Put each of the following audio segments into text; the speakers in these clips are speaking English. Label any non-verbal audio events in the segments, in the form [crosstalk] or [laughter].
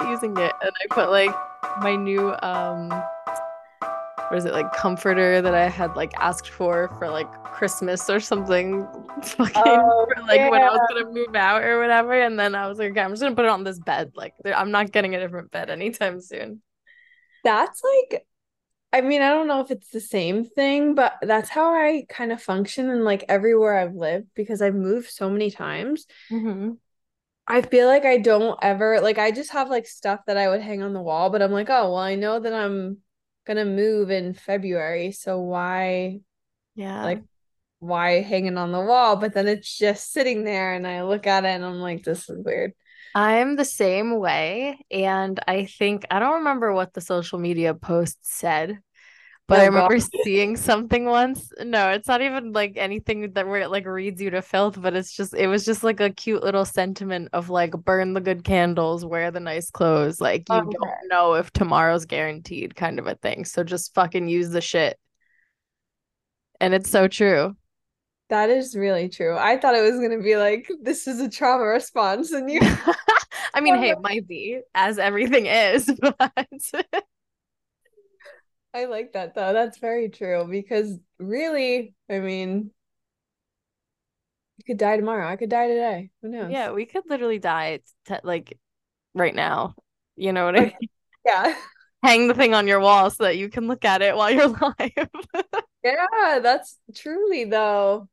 start using it. And I put like my new um what is it like comforter that I had like asked for for like Christmas or something [laughs] fucking Oh, for, like when I was gonna move out or whatever. And then I was like, okay, I'm just gonna put it on this bed. Like I'm not getting a different bed anytime soon. That's like, I mean, I don't know if it's the same thing, but that's how I kind of function in like everywhere I've lived because I've moved so many times. Mm-hmm. I feel like I don't ever like I just have like stuff that I would hang on the wall, but I'm like, oh, well, I know that I'm gonna move in February, so why Yeah. like why hanging on the wall? But then it's just sitting there and I look at it and I'm like, this is weird. I'm the same way. And I think, I don't remember what the social media post said, but oh, I Oh, remember God. seeing something once. No, it's not even like anything that where it like reads you to filth, but it's just, it was just like a cute little sentiment of like, burn the good candles, wear the nice clothes. Like, you Okay. don't know if tomorrow's guaranteed, kind of a thing. So just fucking use the shit. And it's so true. That is really true. I thought it was gonna be like this is a trauma response, and you [laughs] I mean, [laughs] hey, it might be, as everything is, [laughs] but I like that though. That's very true because really, I mean, you could die tomorrow. I could die today. Who knows? Yeah, we could literally die t like right now. You know what I mean? Yeah. [laughs] Hang the thing on your wall so that you can look at it while you're [laughs] live. Yeah, that's truly though.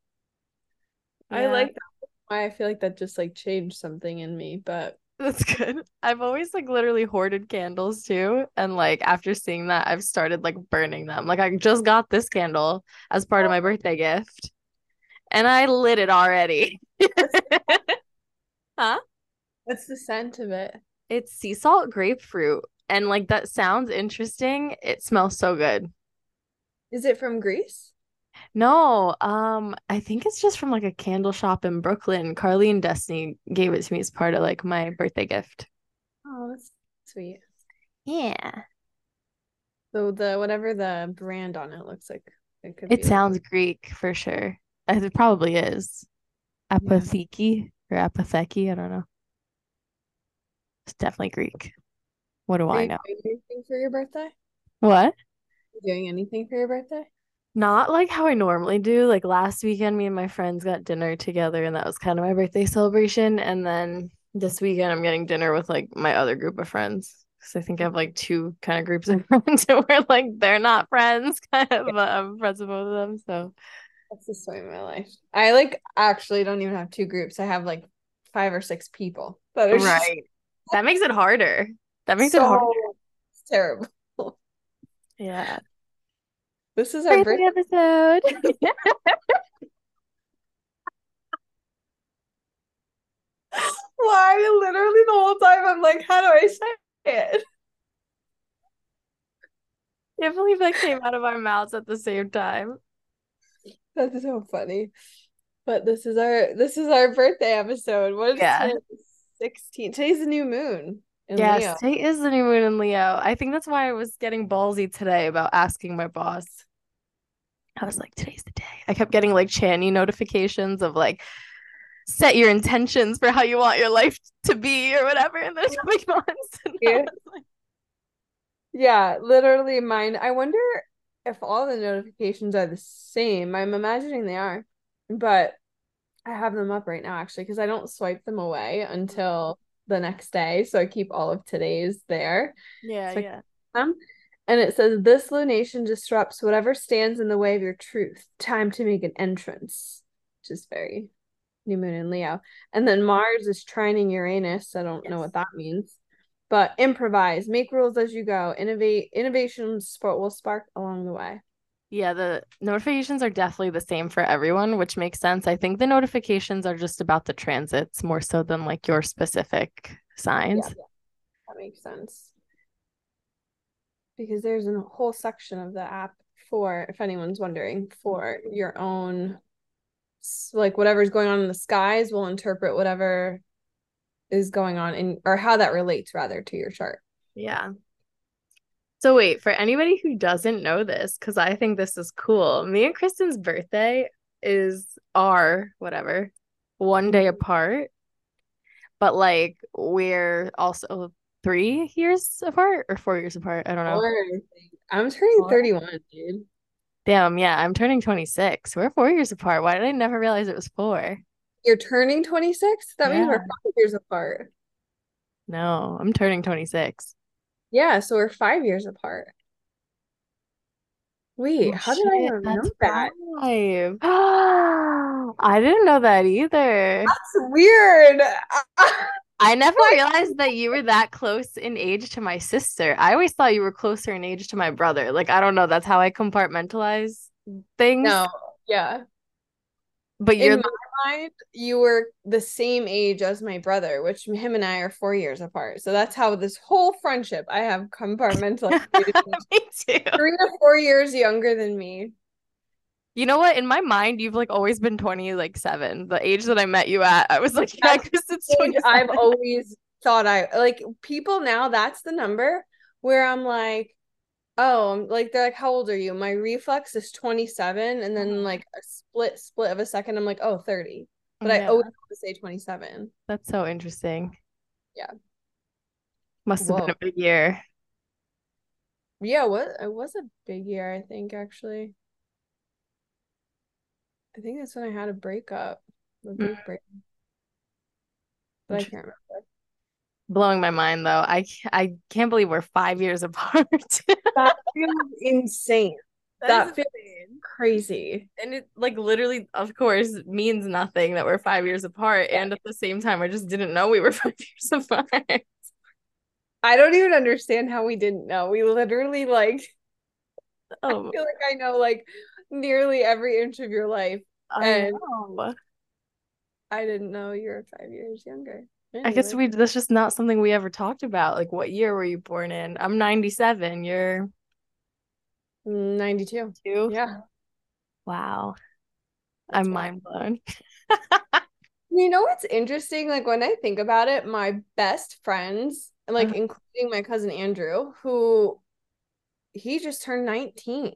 I like that. Why I feel like that just like changed something in me, but [laughs] That's good. I've always like literally hoarded candles too. And like after seeing that, I've started like burning them. Like I just got this candle as part of my oh. birthday gift. And I lit it already. [laughs] Huh? what's the scent of it? It's sea salt grapefruit. And like that sounds interesting. It smells so good. Is it from Greece? No, um, I think it's just from like a candle shop in Brooklyn. Carly and Destiny gave it to me as part of like my birthday gift. Oh, that's sweet. Yeah. So the whatever the brand on it looks like, it could It be like- sounds Greek for sure. It probably is. Apotheki or apotheki, I don't know. It's definitely Greek. What do Are I you know? doing anything for your birthday? What? You doing anything for your birthday? Not like how I normally do. Like last weekend, me and my friends got dinner together, and that was kind of my birthday celebration. And then this weekend, I'm getting dinner with like my other group of friends. Because I think I have like two kind of groups of [laughs] friends where like they're not friends, [laughs] kind of, but I'm friends with both of them. So That's the story of my life. I like actually don't even have two groups. I have like five or six people that are just right. That makes it harder. That makes it so harder. terrible. [laughs] Yeah. This is our Birthday episode. [laughs] [laughs] Why? Literally the whole time I'm like, how do I say it? Can't believe that came out of our mouths at the same time. That's so funny. But this is our this is our birthday episode. What is Yeah. today? 16. Today's the new moon in Yes, Leo. today is the new moon in Leo. I think that's why I was getting ballsy today about asking my boss. I was like, today's the day. I kept getting like Chani notifications of like, set your intentions for how you want your life to be or whatever in the coming months. And Yeah. was like, Yeah, literally mine. I wonder if all the notifications are the same. I'm imagining they are, but I have them up right now actually because I don't swipe them away until the next day. So I keep all of today's there. yeah, So- yeah. And it says this lunation disrupts whatever stands in the way of your truth. Time to make an entrance, which is very new moon in Leo. And then mm-hmm. Mars is trining Uranus. I don't know what that means. But improvise, make rules as you go. Innovate, innovations sport will spark along the way. Yeah, the notifications are definitely the same for everyone, which makes sense. I think the notifications are just about the transits more so than like your specific signs. Yeah, that makes sense. Because there's a whole section of the app for, if anyone's wondering, for mm-hmm. your own, like whatever's going on in the skies will interpret whatever is going on in, or how that relates rather to your chart. Yeah. So wait, for anybody who doesn't know this, because I think this is cool, me and Kristin's birthday is our whatever, one day mm-hmm. apart. But like we're also three years apart or four years apart. I don't know. Four, I I'm turning Four? 31, dude. Damn, yeah, I'm turning 26. We're four years apart. Why did I never realize it was four? You're turning 26? That means we're five years apart. No, I'm turning 26. Yeah, so we're five years apart. Wait, Oh how did I shit, not know that? five. [gasps] I didn't know that either. That's weird. [laughs] I never realized that you were that close in age to my sister. I always thought you were closer in age to my brother. Like, I don't know, that's how I compartmentalize things. No, yeah. But you're In my mind, you were the same age as my brother, which him and I are four years apart. So that's how this whole friendship I have compartmentalized. you to be me too. Three or four years younger than me. You know what? In my mind, you've like always been 20, like seven. The age that I met you at, I was like, [laughs] yeah, because it's I've always thought I like people now, that's the number where I'm like, oh, like they're like, how old are you? My reflex is 27, and then Mhm. like a split split of a second, I'm like, oh, 30. But I always want to say 27. that's so interesting. Yeah. Must have been a big year. Yeah, what it was a big year, I think, actually. I think that's when I had a breakup. A Mm. big break. But I can't remember. Blowing my mind though. I I can't believe we're five years [laughs] apart. That feels insane. That is feels insane. crazy. And it like literally, of course, means nothing that we're five years apart. Yeah. And at the same time, I just didn't know we were [laughs] five years apart. I don't even understand how we didn't know. We literally like [laughs] I Oh, feel like I know like nearly every inch of your life. I And- know. I didn't know you were five years younger. I guess we that's just not something we ever talked about. Like, what year were you born in? I'm 97. You're 92. two? Yeah. Wow. That's I'm wild. mind blown. You know what's interesting? Like when I think about it, my best friends, like Uh-huh. including my cousin Andrew, who he just turned 19.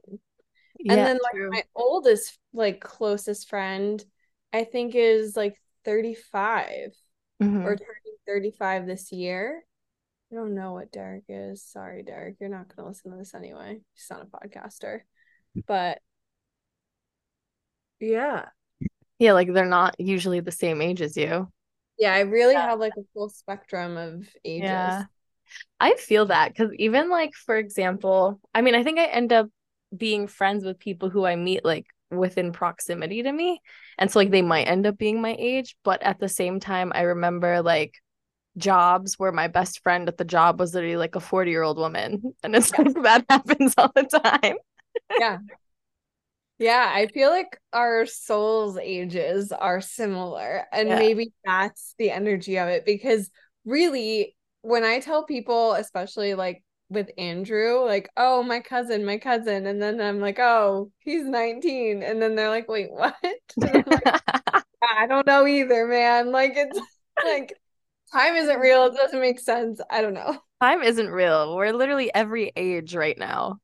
And Yeah, then like true. my oldest, like closest friend, I think is like 35 Mhm. or turning 35 this year. I don't know what Derek is. Sorry, Derek. You're not gonna listen to this anyway. He's not a podcaster. But yeah. Yeah, like they're not usually the same age as you. Yeah, I really Yeah. have like a full spectrum of ages. Yeah. I feel that because even like, for example, I mean, I think I end up being friends with people who I meet like within proximity to me. And so, like, they might end up being my age. But at the same time, I remember like jobs where my best friend at the job was literally like a 40 year old woman. [laughs] And it's like that [laughs] happens all the time. Yeah. Yeah, I feel like our souls' ages are similar, and Yeah. maybe that's the energy of it. Because really, when I tell people, especially like with Andrew, like, oh, my cousin, my cousin, and then I'm like, oh, he's 19. And then they're like, wait, [laughs] what? Like, [laughs] I don't know either, man. Like, it's [laughs] like time isn't real. It doesn't make sense. I don't know. Time isn't real. We're literally every age right now.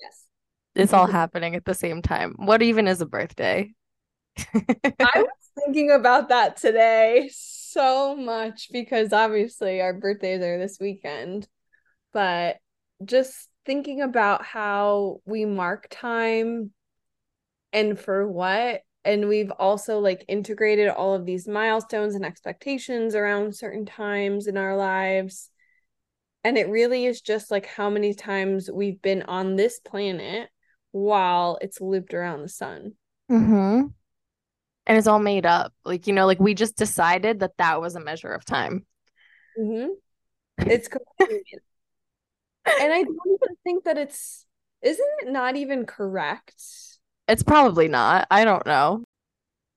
Yes. It's all happening at the same time. What even is a birthday? I was thinking about that today so much because obviously our birthdays are this weekend, but just thinking about how we mark time and for what. And we've also like integrated all of these milestones and expectations around certain times in our lives. And it really is just like how many times we've been on this planet while it's looped around the sun. Mm-hmm. And it's all made up. Like, you know, like we just decided that that was a measure of time. Mm-hmm. It's completely and I don't even think that it's isn't it not even correct? It's probably not. I don't know.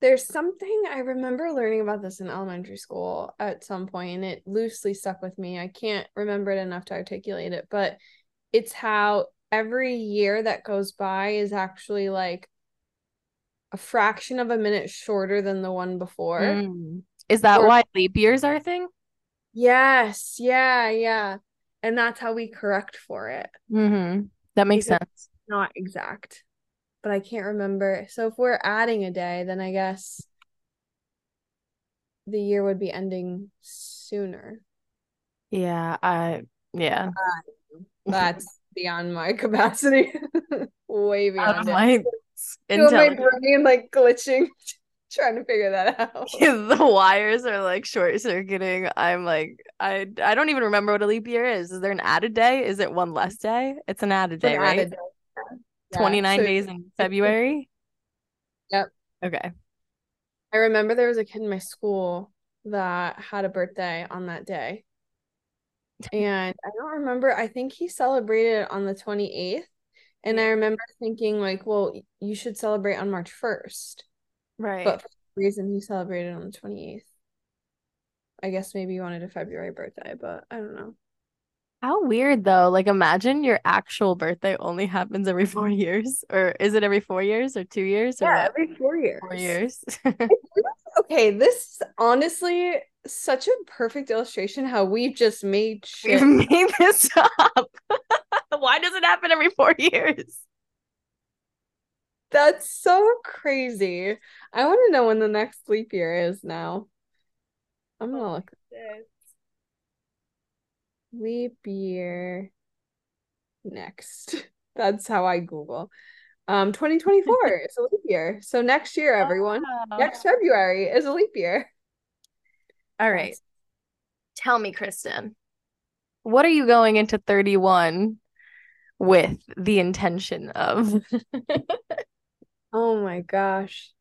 There's something I remember learning about this in elementary school at some point, and it loosely stuck with me. I can't remember it enough to articulate it, but it's how every year that goes by is actually like a fraction of a minute shorter than the one before. Mm. Is that Or- why leap years are a thing? Yes, yeah, yeah. And that's how we correct for it. Mm-hmm. That makes Because- sense. not exact, but I can't remember. So if we're adding a day, then I guess the year would be ending sooner. Yeah, I Yeah. [laughs] That's beyond my capacity. [laughs] Way Out of beyond it. my my brain like glitching, trying to figure that [laughs] out. [laughs] the wires are like short circuiting. I'm like, I I don't even remember what a leap year is. Is there an added day? Is it one less day? It's an added day, An right? added day. Yeah, 29 so- days in February. Yep. Okay. I remember there was a kid in my school that had a birthday on that day. And I don't remember, I think he celebrated on the 28th. And I remember thinking, like, well, you should celebrate on March 1st. Right. But for reason, he celebrated on the 28th. I guess maybe he wanted a February birthday, but I don't know. How weird though. Like imagine your actual birthday only happens every [laughs] four years. Or is it every four years or two years or what? every four years. Four years. [laughs] Okay, this is honestly such a perfect illustration how we've just made We've shit. made this [laughs] up. Why does it happen every four years? That's so crazy. I want to know when the next leap year is now. I'm gonna look at this. Leap year next. [laughs] That's how I Google. Um, 2024 [laughs] is a leap year. So next year, everyone, Wow. next February is a leap year. All right. Tell me, Kristin, what are you going into 31 with the intention of? [laughs] Oh my gosh.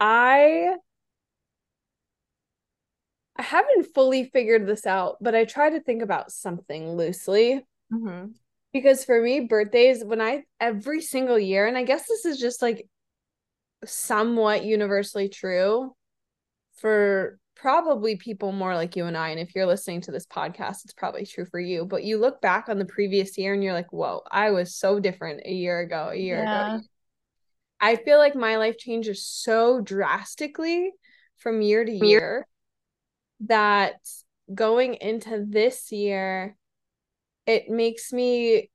I I haven't fully figured this out, but I try to think about something loosely Mhm. because for me, birthdays, when I every single year, and I guess this is just like somewhat universally true for probably people more like you and I. And if you're listening to this podcast, it's probably true for you. But you look back on the previous year and you're like, whoa, I was so different a year ago, a year Yeah. ago. I feel like my life changes so drastically from year to year that going into this year, it makes me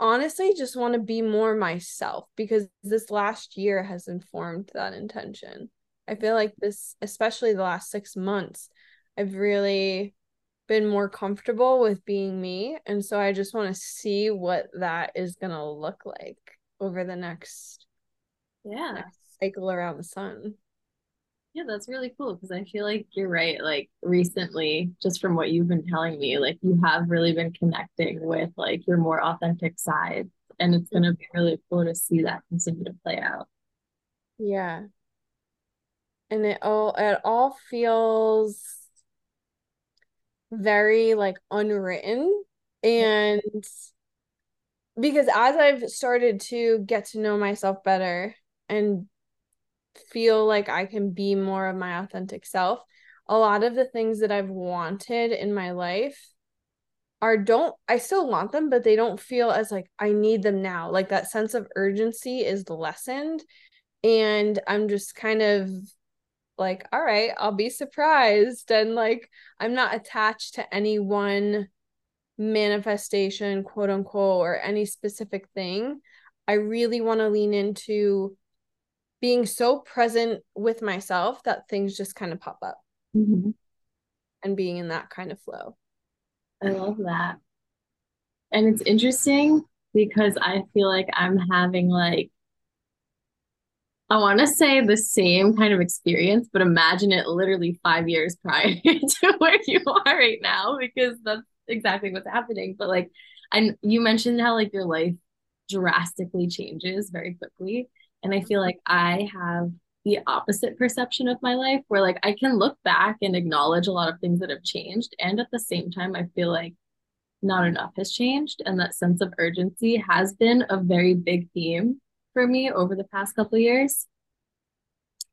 honestly just want to be more myself because this last year has informed that intention. I feel like this, especially the last six months, I've really been more comfortable with being me. And so I just want to see what that is going to look like over the next, Yeah. next cycle around the sun. Yeah, that's really cool because I feel like you're right. Like recently, just from what you've been telling me, like you have really been connecting with like your more authentic side. And it's mm-hmm. gonna be really cool to see that continue to play out. Yeah. And it all it all feels very like unwritten mm-hmm. and because as I've started to get to know myself better and feel like I can be more of my authentic self, a lot of the things that I've wanted in my life are don't I still want them, but they don't feel as like I need them now. Like that sense of urgency is lessened. And I'm just kind of like, all right, I'll be surprised. And like, I'm not attached to any one manifestation, quote unquote, or any specific thing. I really want to lean into being so present with myself that things just kind of pop up Mhm. and being in that kind of flow. I love that. And it's interesting because I feel like I'm having like I want to say the same kind of experience, but imagine it literally five years prior [laughs] to where you are right now, because that's exactly what's happening. But like, and you mentioned how like your life drastically changes very quickly. And I feel mm-hmm. like I have the opposite perception of my life where like I can look back and acknowledge a lot of things that have changed. And at the same time, I feel like not enough has changed. And that sense of urgency has been a very big theme for me over the past couple years.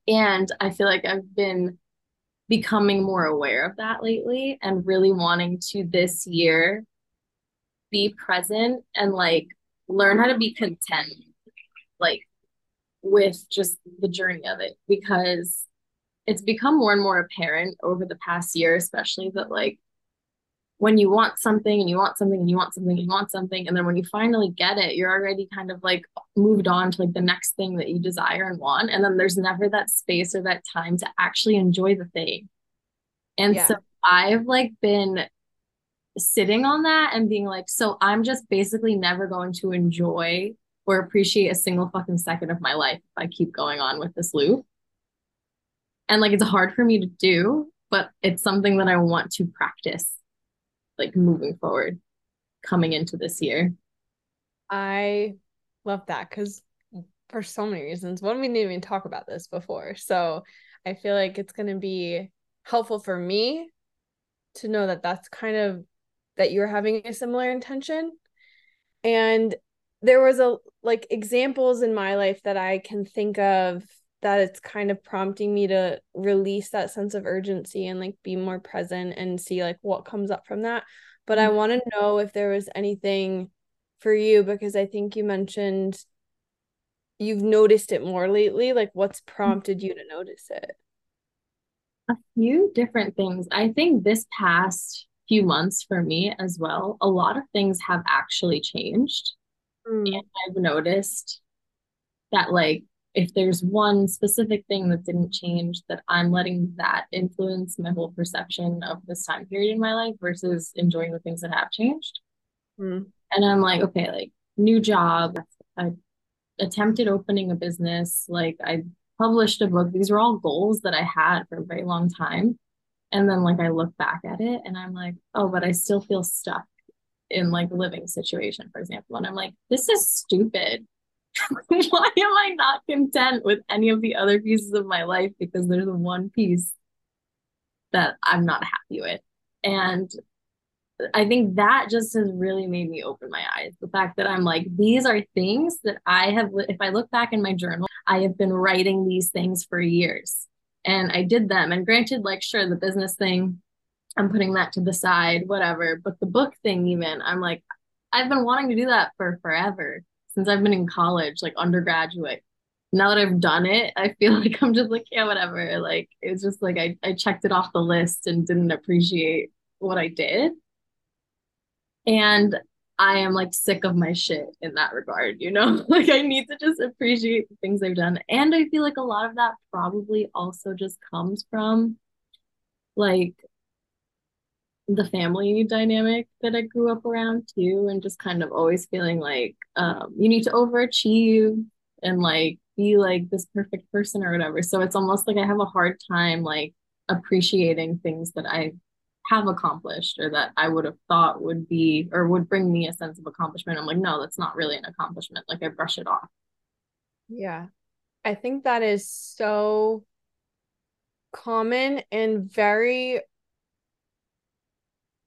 And I feel like I've been becoming more aware of that lately and really wanting to this year be present and like learn how to be content like with just the journey of it because it's become more and more apparent over the past year especially that like when you want something and you want something and you want something and you want something and then when you finally get it you're already kind of like moved on to like the next thing that you desire and want and then there's never that space or that time to actually enjoy the thing And Yeah. so I've like been sitting on that and being like, so I'm just basically never going to enjoy or appreciate a single fucking second of my life if I keep going on with this loop. And like it's hard for me to do, but it's something that I want to practice like moving forward coming into this year. I love that because for so many reasons. One, we didn't even talk about this before. So I feel like it's going to be helpful for me to know that that's kind of that you're having a similar intention. And there was a like examples in my life that I can think of that it's kind of prompting me to release that sense of urgency and like be more present and see like what comes up from that. But I want to know if there was anything for you because I think you mentioned you've noticed it more lately. Like what's prompted you to notice it? A few different things. I think this past few months for me as well, a lot of things have actually changed. Mm. And I've noticed that like if there's one specific thing that didn't change, that I'm letting that influence my whole perception of this time period in my life versus enjoying the things that have changed. Mm. And I'm like, okay, like new job. I attempted opening a business. Like I published a book. These are all goals that I had for a very long time. And then like I look back at it and I'm like, oh, but I still feel stuck in like living situation, for example. And I'm like, this is stupid. [laughs] Why am I not content with any of the other pieces of my life? Because there's one piece that I'm not happy with. And I think that just has really made me open my eyes. The fact that I'm like, these are things that I have, if I look back in my journal, I have been writing these things for years and I did them. And granted, like, sure, the business thing, I'm putting that to the side, whatever. But the book thing, even, I'm like, I've been wanting to do that for forever since I've been in college, like undergraduate. Now that I've done it, I feel [laughs] like I'm just like, yeah, whatever. Like, it's just like I, I checked it off the list and didn't appreciate what I did. And I am like sick of my shit in that regard, you know? [laughs] like I need to just appreciate the things I've done. And I feel like a lot of that probably also just comes from like the family dynamic that I grew up around too, and just kind of always feeling like um, you need to overachieve and like be like this perfect person or whatever. So it's almost like I have a hard time like appreciating things that I have accomplished or that I would have thought would be or would bring me a sense of accomplishment. I'm like, no, that's not really an accomplishment. Like I brush it off. Yeah. I think that is so common and very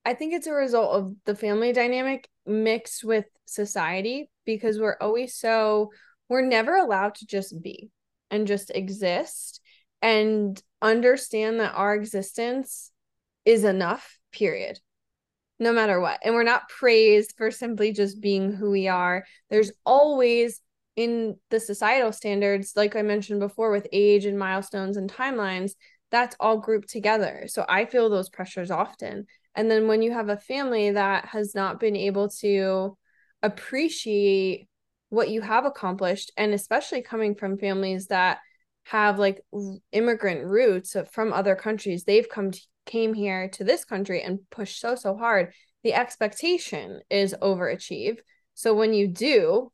I think it's a result of the family dynamic mixed with society because we're always so we're never allowed to just be and just exist and understand that our existence is enough, period. No matter what. And we're not praised for simply just being who we are. There's always in the societal standards, like I mentioned before, with age and milestones and timelines, that's all grouped together. So I feel those pressures often. And then when you have a family that has not been able to appreciate what you have accomplished, and especially coming from families that have like immigrant roots from other countries, they've come to, came here to this country and pushed so so hard. The expectation is overachieve. So when you do,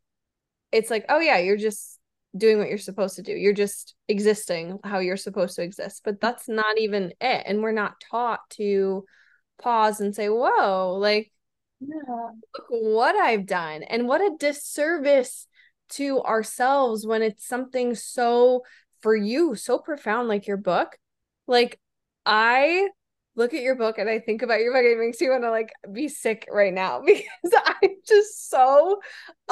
it's like, oh yeah, you're just doing what you're supposed to do. You're just existing how you're supposed to exist. But mm. that's not even it. And we're not taught to pause and say, whoa, like, yeah. look what I've done. And what a disservice to ourselves when it's something so for you, so profound, like your book. Like, I look at your book and I think about your book, it makes me want to like be sick right now [laughs] because I'm just so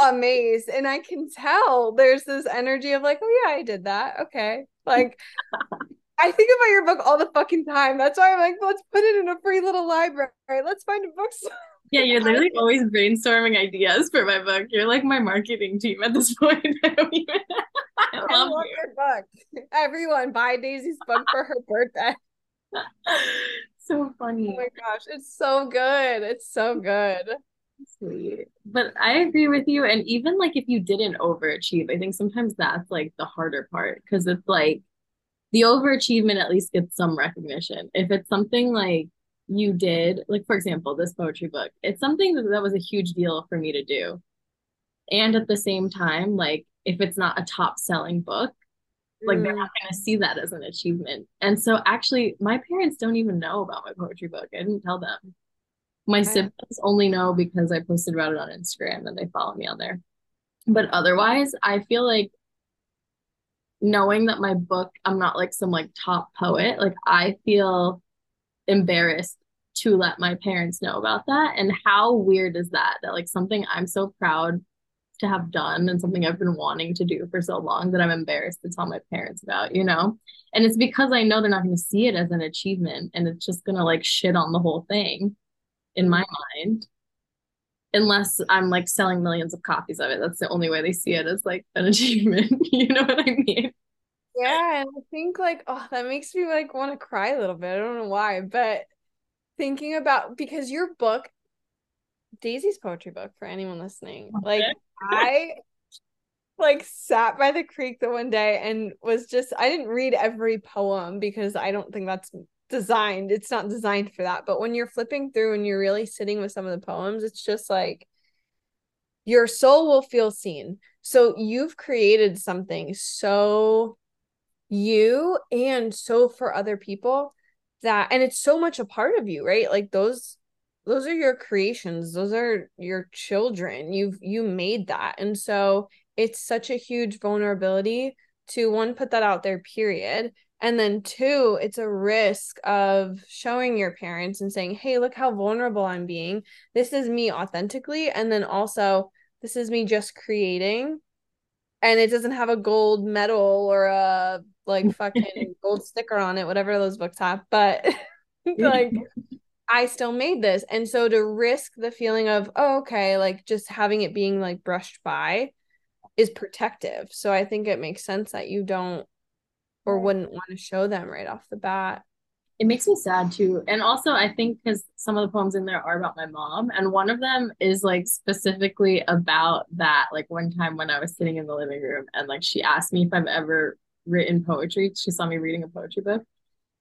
amazed. And I can tell there's this energy of like, oh yeah, I did that. Okay. Like [laughs] I think about your book all the fucking time. That's why I'm like, let's put it in a free little library. Let's find a bookstore. Yeah, you're literally always brainstorming ideas for my book. You're like my marketing team at this [laughs] point. I don't even [laughs] I love, I love your book. Everyone buy Daisy's book for her birthday. [laughs] so funny. Oh my gosh, it's so good. It's so good. Sweet. But I agree with you. And even like if you didn't overachieve, I think sometimes that's like the harder part because it's like the overachievement at least gets some recognition. If it's something like you did, like for example, this poetry book, it's something that, that was a huge deal for me to do. And at the same time, like if it's not a top selling book, like they're not mm. going to see that as an achievement. And so actually, my parents don't even know about my poetry book. I didn't tell them. My right. siblings only know because I posted about it on Instagram and they follow me on there. But otherwise, I feel like knowing that my book, I'm not like some like top poet, like I feel embarrassed to let my parents know about that. And how weird is that? That like something I'm so proud to have done and something I've been wanting to do for so long that I'm embarrassed to tell my parents about, you know? And it's because I know they're not going to see it as an achievement and it's just going to like shit on the whole thing in my mind. Unless I'm like selling millions of copies of it. That's the only way they see it as like an [laughs] achievement. you know what I mean? Yeah, and I think like oh that makes me like want to cry a little bit. I don't know why, but thinking about because your book Daisy's poetry book for anyone listening. Like I like sat by the creek the one day and was just I didn't read every poem because I don't think that's designed. It's not designed for that. But when you're flipping through and you're really sitting with some of the poems, it's just like your soul will feel seen. So you've created something so you and so for other people that and it's so much a part of you, right? Like those those are your creations those are your children you've you made that and so it's such a huge vulnerability to one put that out there period and then two it's a risk of showing your parents and saying hey look how vulnerable i'm being this is me authentically and then also this is me just creating and it doesn't have a gold medal or a like [laughs] fucking gold sticker on it whatever those books have but [laughs] like I still made this. And so to risk the feeling of, oh, okay, like just having it being like brushed by is protective. So I think it makes sense that you don't or wouldn't want to show them right off the bat. It makes me sad too. And also, I think because some of the poems in there are about my mom, and one of them is like specifically about that. Like one time when I was sitting in the living room and like she asked me if I've ever written poetry, she saw me reading a poetry book,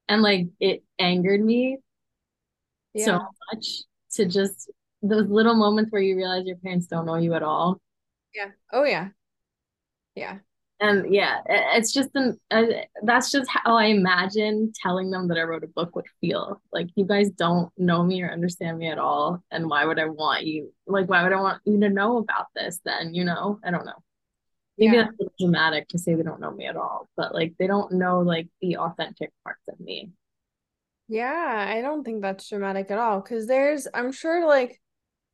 and like it angered me yeah. so much to just those little moments where you realize your parents don't know you at all. Yeah. Oh yeah. Yeah. And yeah, it's just an uh, that's just how I imagine telling them that I wrote a book would feel. Like you guys don't know me or understand me at all, and why would I want you? Like why would I want you to know about this? Then you know, I don't know. Maybe yeah. that's dramatic to say they don't know me at all, but like they don't know like the authentic parts of me. Yeah, I don't think that's dramatic at all because there's, I'm sure, like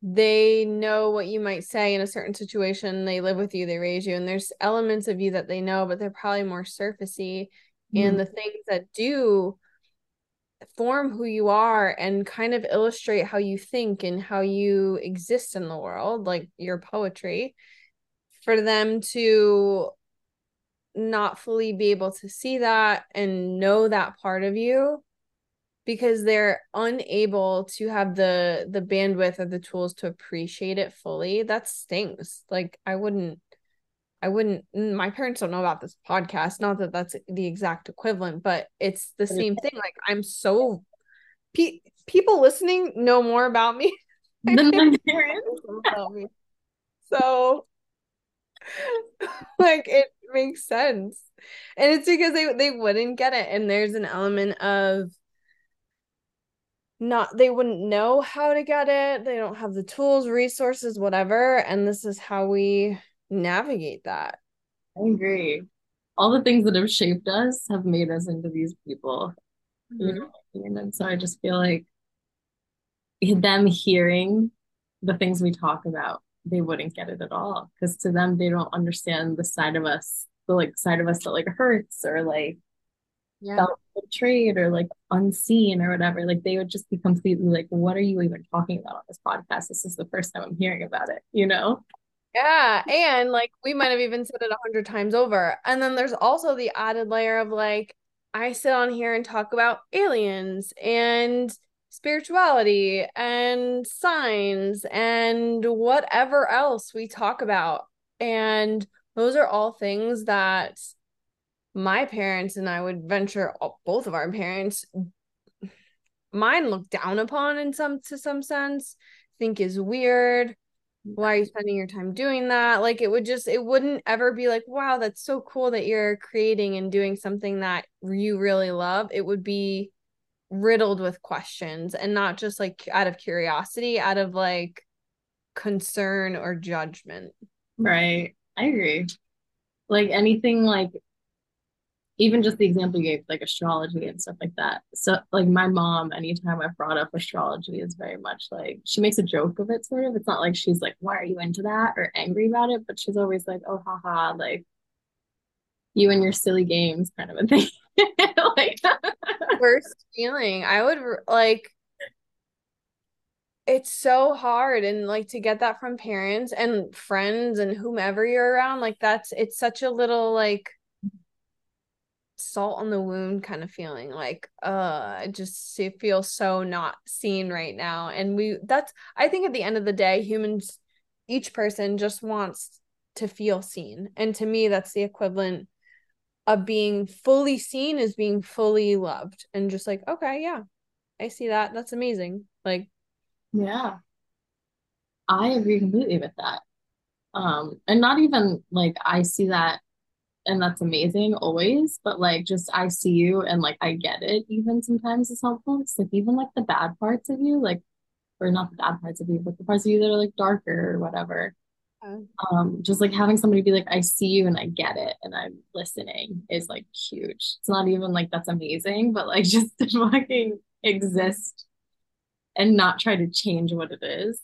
they know what you might say in a certain situation. They live with you, they raise you, and there's elements of you that they know, but they're probably more surfacey. Mm. And the things that do form who you are and kind of illustrate how you think and how you exist in the world, like your poetry, for them to not fully be able to see that and know that part of you because they're unable to have the the bandwidth or the tools to appreciate it fully that stings like i wouldn't i wouldn't mm, my parents don't know about this podcast not that that's the exact equivalent but it's the same thing. Like i'm so pe- people listening know more about me [laughs] than my [laughs] parents about me. So [laughs] like it makes sense. And it's because they they wouldn't get it. And there's an element of not they wouldn't know how to get it they don't have the tools resources whatever and this is how we navigate that i agree all the things that have shaped us have made us into these people mm-hmm. you know I mean? and so i just feel like them hearing the things we talk about they wouldn't get it at all because to them they don't understand the side of us the like side of us that like hurts or like yeah. felt betrayed or like unseen or whatever, like they would just be completely like, what are you even talking about on this podcast? This is the first time I'm hearing about it, you know? Yeah. And like we might have even said it a hundred times over. And then there's also the added layer of like, I sit on here and talk about aliens and spirituality and signs and whatever else we talk about. And those are all things that my parents and I would venture both of our parents mine looked down upon in some to some sense think is weird. Why are you spending your time doing that? Like it would just it wouldn't ever be like wow that's so cool that you're creating and doing something that you really love. It would be riddled with questions and not just like out of curiosity out of like concern or judgment. Right. I agree. Like anything like even just the example you gave, like astrology and stuff like that. So, like my mom, anytime I've brought up astrology, is very much like she makes a joke of it, sort of. It's not like she's like, "Why are you into that?" or angry about it, but she's always like, "Oh, haha," like you and your silly games, kind of a thing. [laughs] like [laughs] worst feeling. I would like. It's so hard and like to get that from parents and friends and whomever you're around like that's it's such a little like salt on the wound kind of feeling like uh i just feel so not seen right now and we that's i think at the end of the day humans each person just wants to feel seen and to me that's the equivalent of being fully seen as being fully loved and just like okay yeah i see that that's amazing like yeah. I agree completely with that. Um and not even like i see that and that's amazing always but like just i see you and like i get it even sometimes is helpful. It's like even like the bad parts of you like or not the bad parts of you but the parts of you that are like darker or whatever. Um just like having somebody be like i see you and i get it and i'm listening is like huge. It's not even like that's amazing but like [laughs] just to fucking exist and not try to change what it is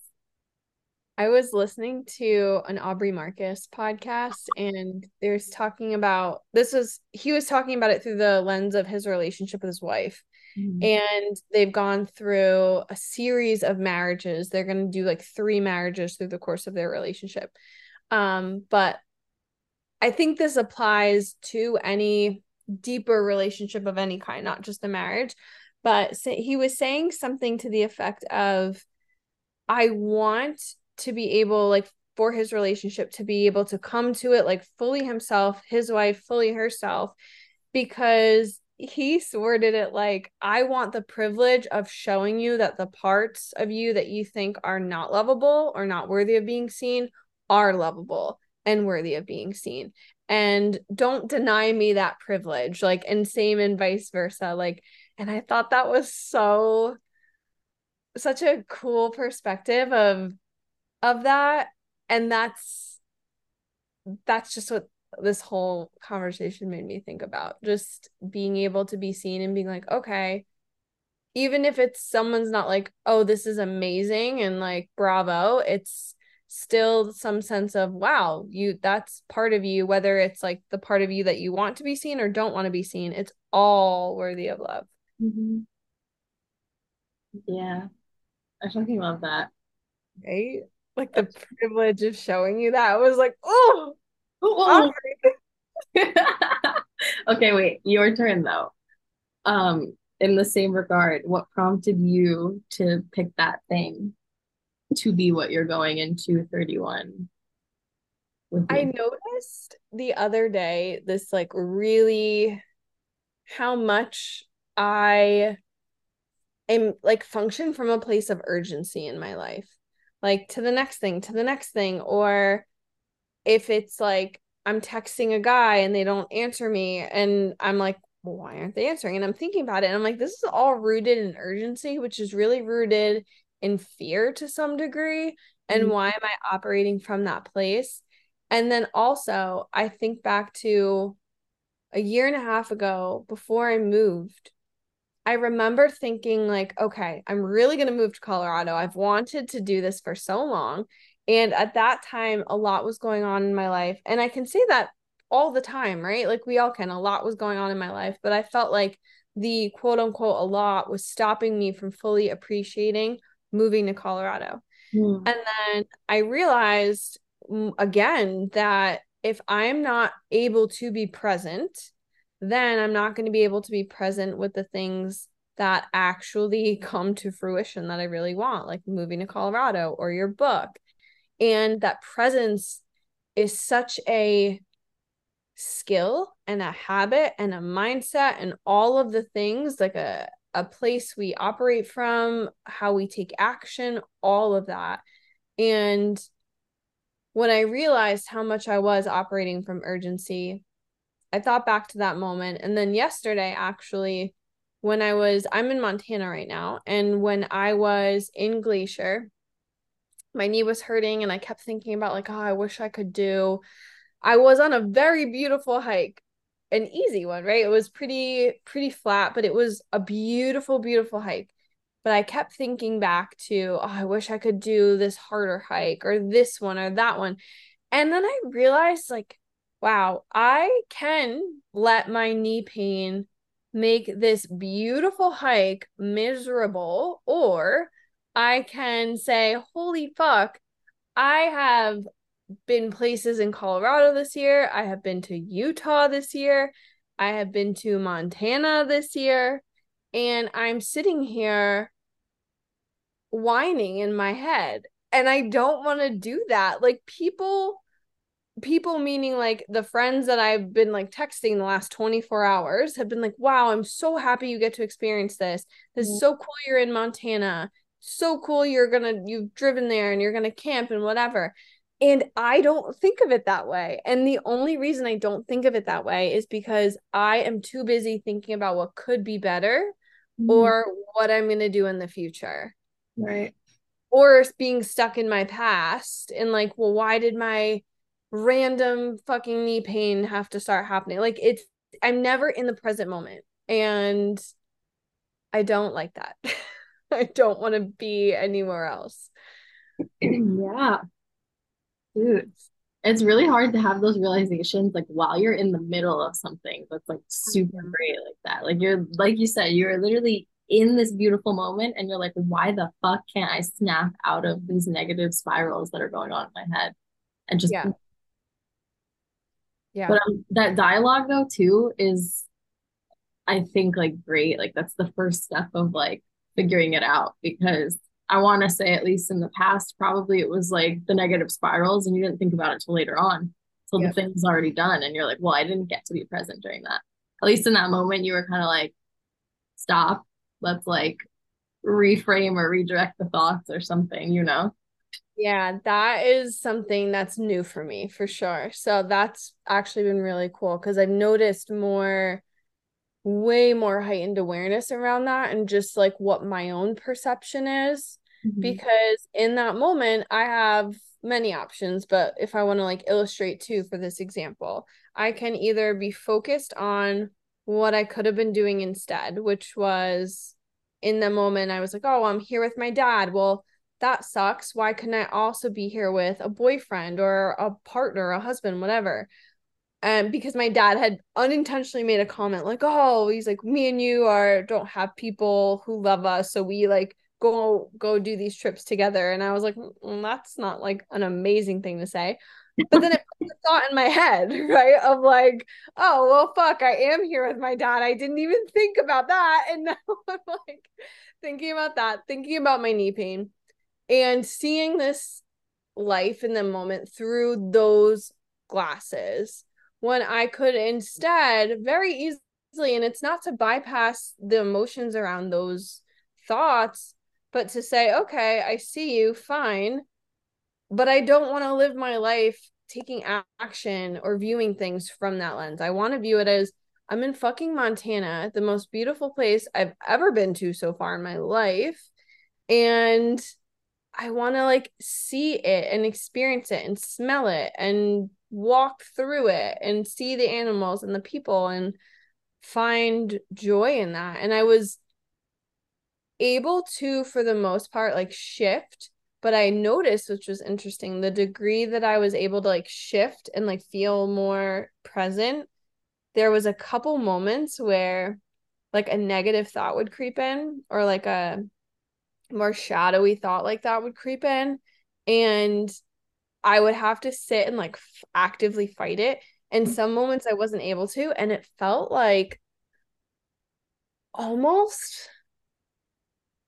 I was listening to an Aubrey Marcus podcast and there's talking about this was he was talking about it through the lens of his relationship with his wife. Mm-hmm. And they've gone through a series of marriages. They're going to do like three marriages through the course of their relationship. Um but I think this applies to any deeper relationship of any kind, not just a marriage. But he was saying something to the effect of I want to be able like for his relationship to be able to come to it like fully himself, his wife fully herself because he worded it like I want the privilege of showing you that the parts of you that you think are not lovable or not worthy of being seen are lovable and worthy of being seen. And don't deny me that privilege like and same and vice versa like and i thought that was so such a cool perspective of of that and that's that's just what this whole conversation made me think about just being able to be seen and being like okay even if it's someone's not like oh this is amazing and like bravo it's still some sense of wow you that's part of you whether it's like the part of you that you want to be seen or don't want to be seen it's all worthy of love. Mm-hmm. yeah. I fucking love that. Right like the privilege of showing you that. I was like, oh, oh. [laughs] okay, wait, your turn though. Um, in the same regard, what prompted you to pick that thing to be what you're going into 31? I noticed the other day this like really how much I am like function from a place of urgency in my life like to the next thing, to the next thing. Or if it's like I'm texting a guy and they don't answer me and I'm like, well, why aren't they answering? And I'm thinking about it and I'm like, this is all rooted in urgency, which is really rooted in fear to some degree. And mm-hmm. why am I operating from that place? And then also, I think back to a year and a half ago before I moved I remember thinking like, okay, I'm really going to move to Colorado. I've wanted to do this for so long. And at that time, a lot was going on in my life. And I can say that all the time, right? Like we all can. A lot was going on in my life, but I felt like the quote unquote a lot was stopping me from fully appreciating moving to Colorado. Mm. And then I realized again that if I'm not able to be present then I'm not going to be able to be present with the things that actually [laughs] come to fruition that I really want, like moving to Colorado or your book. And that presence is such a skill and a habit and a mindset and all of the things like a a place we operate from, how we take action, all of that. And when I realized how much I was operating from urgency, I thought back to that moment. And then yesterday, actually, when I was, I'm in Montana right now. And when I was in Glacier, my knee was hurting and I kept thinking about, like, oh, I wish I could do. I was on a very beautiful hike an easy one, right? It was pretty pretty flat, but it was a beautiful beautiful hike. But I kept thinking back to, oh, I wish I could do this harder hike or this one or that one. And then I realized like, wow, I can let my knee pain make this beautiful hike miserable or I can say, holy fuck, I have been places in Colorado this year. I have been to Utah this year. I have been to Montana this year. And I'm sitting here whining in my head. And I don't want to do that. Like people, people meaning like the friends that I've been like texting the last 24 hours have been like, wow, I'm so happy you get to experience this. This is so cool you're in Montana. So cool you're gonna, you've driven there and you're gonna camp and whatever. And I don't think of it that way. And the only reason I don't think of it that way is because I am too busy thinking about what could be better mm. or what I'm to do in the future. Right. Or being stuck in my past and like, well, why did my random fucking knee pain have to start happening? Like, it's, I'm never in the present moment. And I don't like that. [laughs] I don't want to be anywhere else. yeah. Dude, it's really hard to have those realizations like while you're in the middle of something that's like super mm-hmm. great like that. Like you're like you said, you're literally in this beautiful moment and you're like, why the fuck can't I snap out of these negative spirals that are going on in my head? And just yeah. Yeah. But um, that dialogue though too is I think like great. Like that's the first step of like figuring it out because I want to say, at least in the past, probably it was like the negative spirals, and you didn't think about it till later on, till yep. the thing's already done, and you're like, well, I didn't get to be present during that. At least in that moment, you were kind of like, stop, let's like reframe or redirect the thoughts or something, you know? Yeah, that is something that's new for me for sure. So that's actually been really cool because I've noticed more way more heightened awareness around that and just like what my own perception is mm-hmm. because in that moment I have many options but if I want to like illustrate too for this example I can either be focused on what I could have been doing instead which was in the moment I was like oh I'm here with my dad well that sucks why couldn't I also be here with a boyfriend or a partner a husband whatever um, because my dad had unintentionally made a comment like, "Oh, he's like, me and you are don't have people who love us, so we like go go do these trips together." And I was like, mm, "That's not like an amazing thing to say." But then it put the thought in my head, [laughs] right? Of like, "Oh, well, fuck, I am here with my dad. I didn't even think about that." And [laughs] now I'm like thinking about that, thinking about my knee pain, and seeing this life in the moment through those glasses when I could instead very easily, and it's not to bypass the emotions around those thoughts, but to say, okay, I see you, fine, but I don't want to live my life taking action or viewing things from that lens. I want to view it as I'm in fucking Montana, the most beautiful place I've ever been to so far in my life. And I want to like see it and experience it and smell it and walk through it and see the animals and the people and find joy in that. And I was able to, for the most part, like shift. But I noticed, which was interesting, the degree that I was able to like shift and like feel more present. There was a couple moments where like a negative thought would creep in or like a more shadowy thought like that would creep in. And I would have to sit and like f- actively fight it. And some moments I wasn't able to. And it felt like almost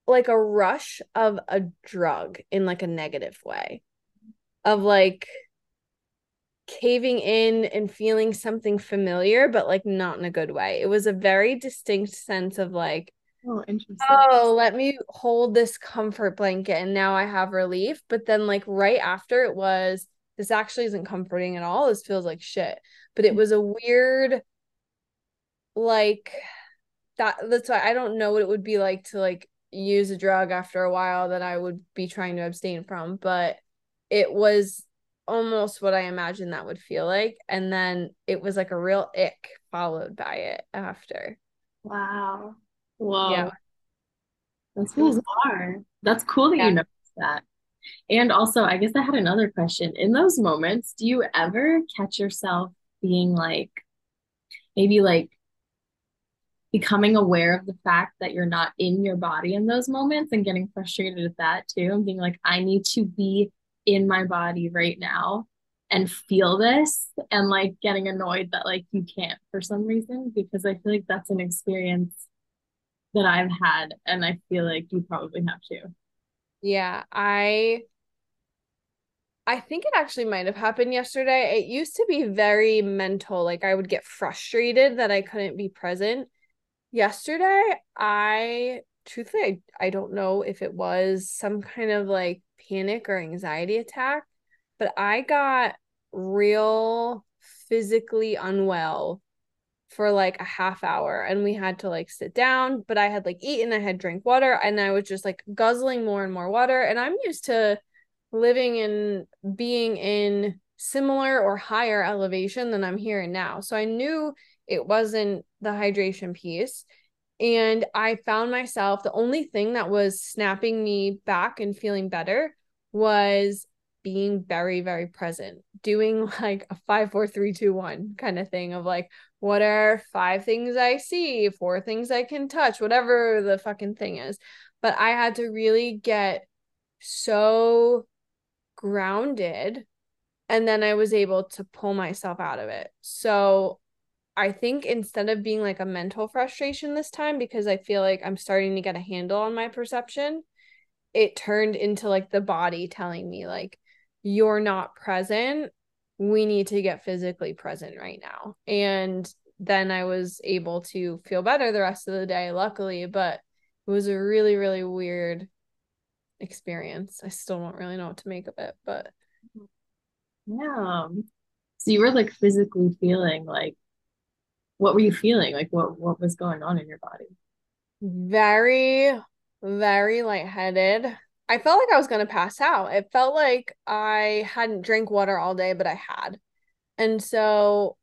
like a rush of a drug in like a negative way of like caving in and feeling something familiar, but like not in a good way. It was a very distinct sense of like, Oh, interesting. oh, let me hold this comfort blanket and now I have relief. But then, like, right after it was, this actually isn't comforting at all. This feels like shit. But it mm. was a weird, like, that. That's why I don't know what it would be like to like use a drug after a while that I would be trying to abstain from. But it was almost what I imagined that would feel like. And then it was like a real ick followed by it after. Wow. Whoa. Yeah. That's bizarre. That's cool that Yeah. you noticed that. And also, I guess I had another question. In those moments, do you ever catch yourself being like, maybe like becoming aware of the fact that you're not in your body in those moments and getting frustrated at that too, and being like, I need to be in my body right now and feel this, and like getting annoyed that like you can't for some reason, because I feel like that's an experience that I've had, and I feel like you probably have too. Yeah, I I think it actually might have happened yesterday. It used to be very mental, like I would get frustrated that I couldn't be present. Yesterday, I truthfully I, I don't know if it was some kind of like panic or anxiety attack, but I got real physically unwell for like a half hour and we had to like sit down but i had like eaten i had drank water and i was just like guzzling more and more water and i'm used to living and being in similar or higher elevation than i'm here now. So i knew it wasn't the hydration piece and i found myself the only thing that was snapping me back and feeling better was being very very present doing [laughs] like a five four three two one kind of thing of like what are five things I see, four things I can touch, whatever the fucking thing is. But I had to really get so grounded and then I was able to pull myself out of it. So I think instead of being like a mental frustration this time, because I feel like I'm starting to get a handle on my perception, it turned into like the body telling me, like, you're not present we need to get physically present right now. And then I was able to feel better the rest of the day, luckily. But it was a really, really weird experience. I still don't really know what to make of it, but Yeah. So you were like physically feeling like, what were you feeling? Like what what was going on in your body? very, very lightheaded. I felt like I was gonna pass out. It felt like I hadn't drank water all day, but I had. And so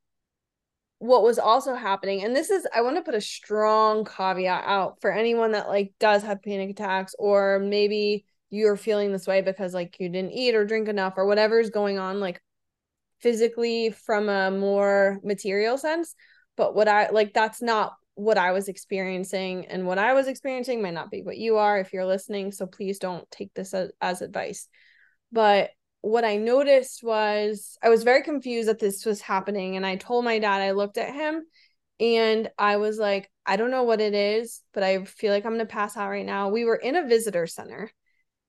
what was also happening, and this is I want to put a strong caveat out for anyone that like does have panic attacks, or maybe you're feeling this way because like you didn't eat or drink enough or whatever is going on, like physically from a more material sense. But what I like that's not what I was experiencing, and what I was experiencing might not be what you are if you're listening. So please don't take this as, as advice. But what I noticed was I was very confused that this was happening. And I told my dad, I looked at him and I was like, I don't know what it is, but I feel like I'm going to pass out right now. We were in a visitor center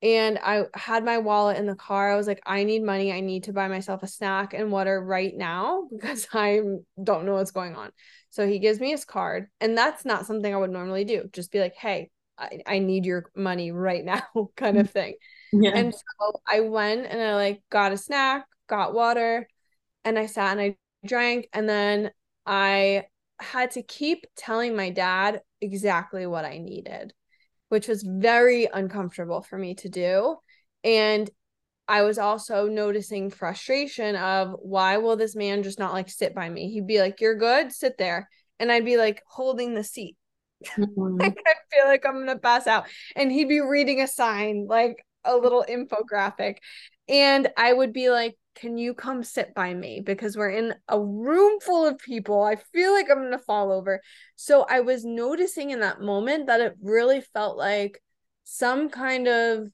and I had my wallet in the car. I was like, I need money. I need to buy myself a snack and water right now [laughs] because I don't know what's going on. So he gives me his card. And that's not something I would normally do. Just be like, hey, I, I need your money right now, [laughs] kind of thing. Yeah. And so I went and I like got a snack, got water, and I sat and I drank. And then I had to keep telling my dad exactly what I needed, which was very uncomfortable for me to do. And I was also noticing frustration of why will this man just not like sit by me? He'd be like, You're good, sit there. And I'd be like holding the seat. [laughs] Mhm. I feel like I'm gonna pass out. And he'd be reading a sign, like a little infographic. And I would be like, Can you come sit by me? Because we're in a room full of people. I feel like I'm gonna fall over. So I was noticing in that moment that it really felt like some kind of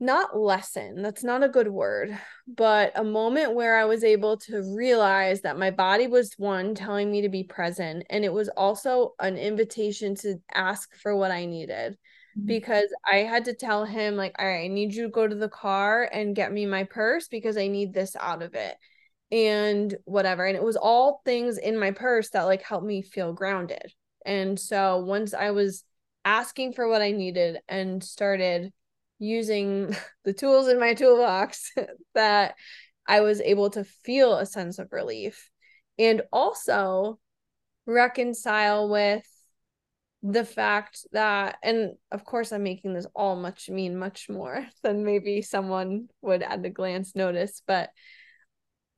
not lesson, that's not a good word, but a moment where I was able to realize that my body was one telling me to be present. And it was also an invitation to ask for what I needed. Mm-hmm. because I had to tell him like all right I need you to go to the car and get me my purse because I need this out of it and whatever and it was all things in my purse that like helped me feel grounded and so once I was asking for what I needed and started using [laughs] the tools in my toolbox [laughs] that I was able to feel a sense of relief and also reconcile with the fact that and of course i'm making this all much mean much more [laughs] than maybe someone would at a glance notice but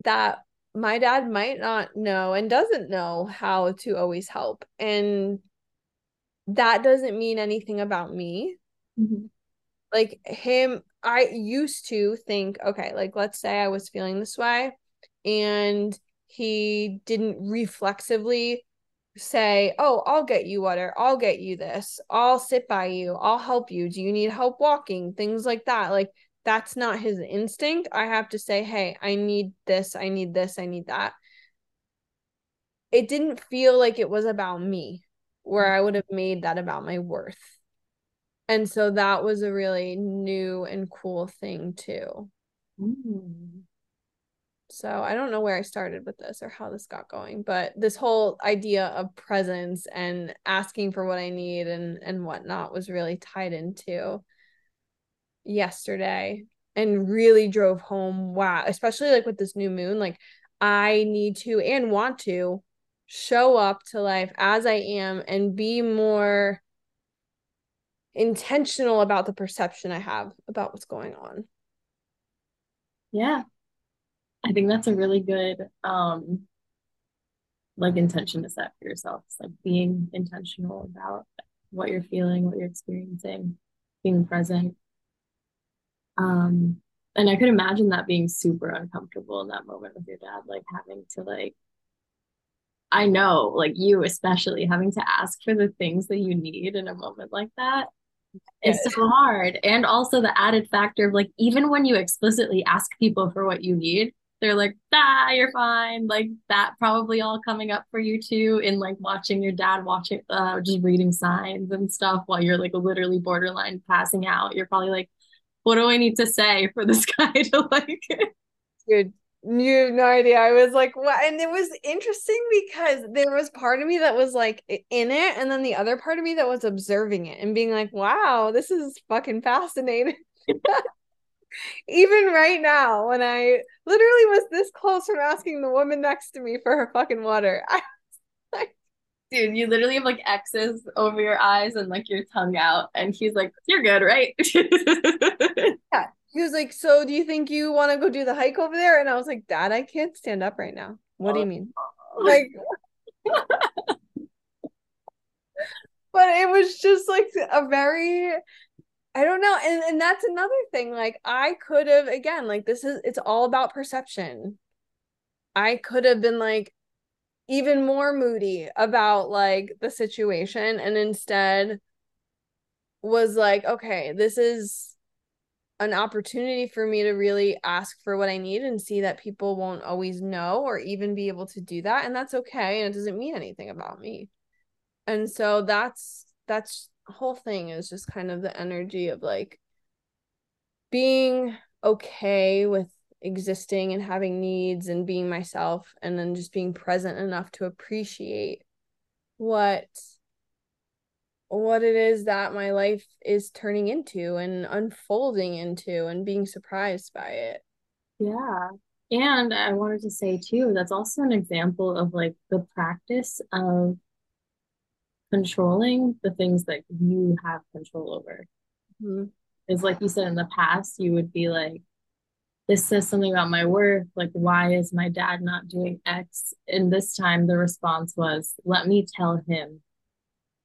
that my dad might not know and doesn't know how to always help and that doesn't mean anything about me mm-hmm. like him i used to think okay like let's say i was feeling this way and he didn't reflexively say, Oh, I'll get you water. I'll get you this. I'll sit by you. I'll help you. Do you need help walking? Things like that. Like, that's not his instinct. I have to say, Hey, I need this. I need this. I need that. It didn't feel like it was about me, where I would have made that about my worth. And so that was a really new and cool thing, too. Mm. So I don't know where I started with this or how this got going, but this whole idea of presence and asking for what I need and and whatnot was really tied into yesterday and really drove home wow, especially like with this new moon, like I need to and want to show up to life as I am and be more intentional about the perception I have about what's going on. Yeah, I think that's a really good um like intention to set for yourself. It's like being intentional about what you're feeling, what you're experiencing, being present. Um and I could imagine that being super uncomfortable in that moment with your dad, like having to like I know, like you especially having to ask for the things that you need in a moment like that is so hard. And also the added factor of like even when you explicitly ask people for what you need, they're like, ah, you're fine. Like that probably all coming up for you too in like watching your dad watching uh just reading signs and stuff while you're like literally borderline passing out. You're probably like, what do I need to say for this [laughs] guy to like [laughs] Dude, you have no idea. I was like, what? And it was interesting because there was part of me that was like in it, and then the other part of me that was observing it and being like, wow, this is fucking fascinating. [laughs] even right now when I literally was this close from asking the woman next to me for her fucking water. [laughs] I like, dude, you literally have like X's over your eyes and like your tongue out, and he's like, "You're good, right?" [laughs] yeah. He was like, "So, do you think you want to go do the hike over there?" And I was like, "Dad, I can't stand up right now. What do you mean?" Oh. Like, [laughs] but it was just like a very I don't know. And and that's another thing. Like I could have again, like this is it's all about perception. I could have been like even more moody about like the situation and instead was like, okay, this is an opportunity for me to really ask for what I need and see that people won't always know or even be able to do that and that's okay and it doesn't mean anything about me. And so that's that's whole thing is just kind of the energy of like being okay with existing and having needs and being myself and then just being present enough to appreciate what what it is that my life is turning into and unfolding into and being surprised by it. Yeah. And I wanted to say too, that's also an example of like the practice of controlling the things that you have control over. Mm-hmm. Is like you said in the past, you would be like, this says something about my worth. Like, why is my dad not doing X? And this time the response was, let me tell him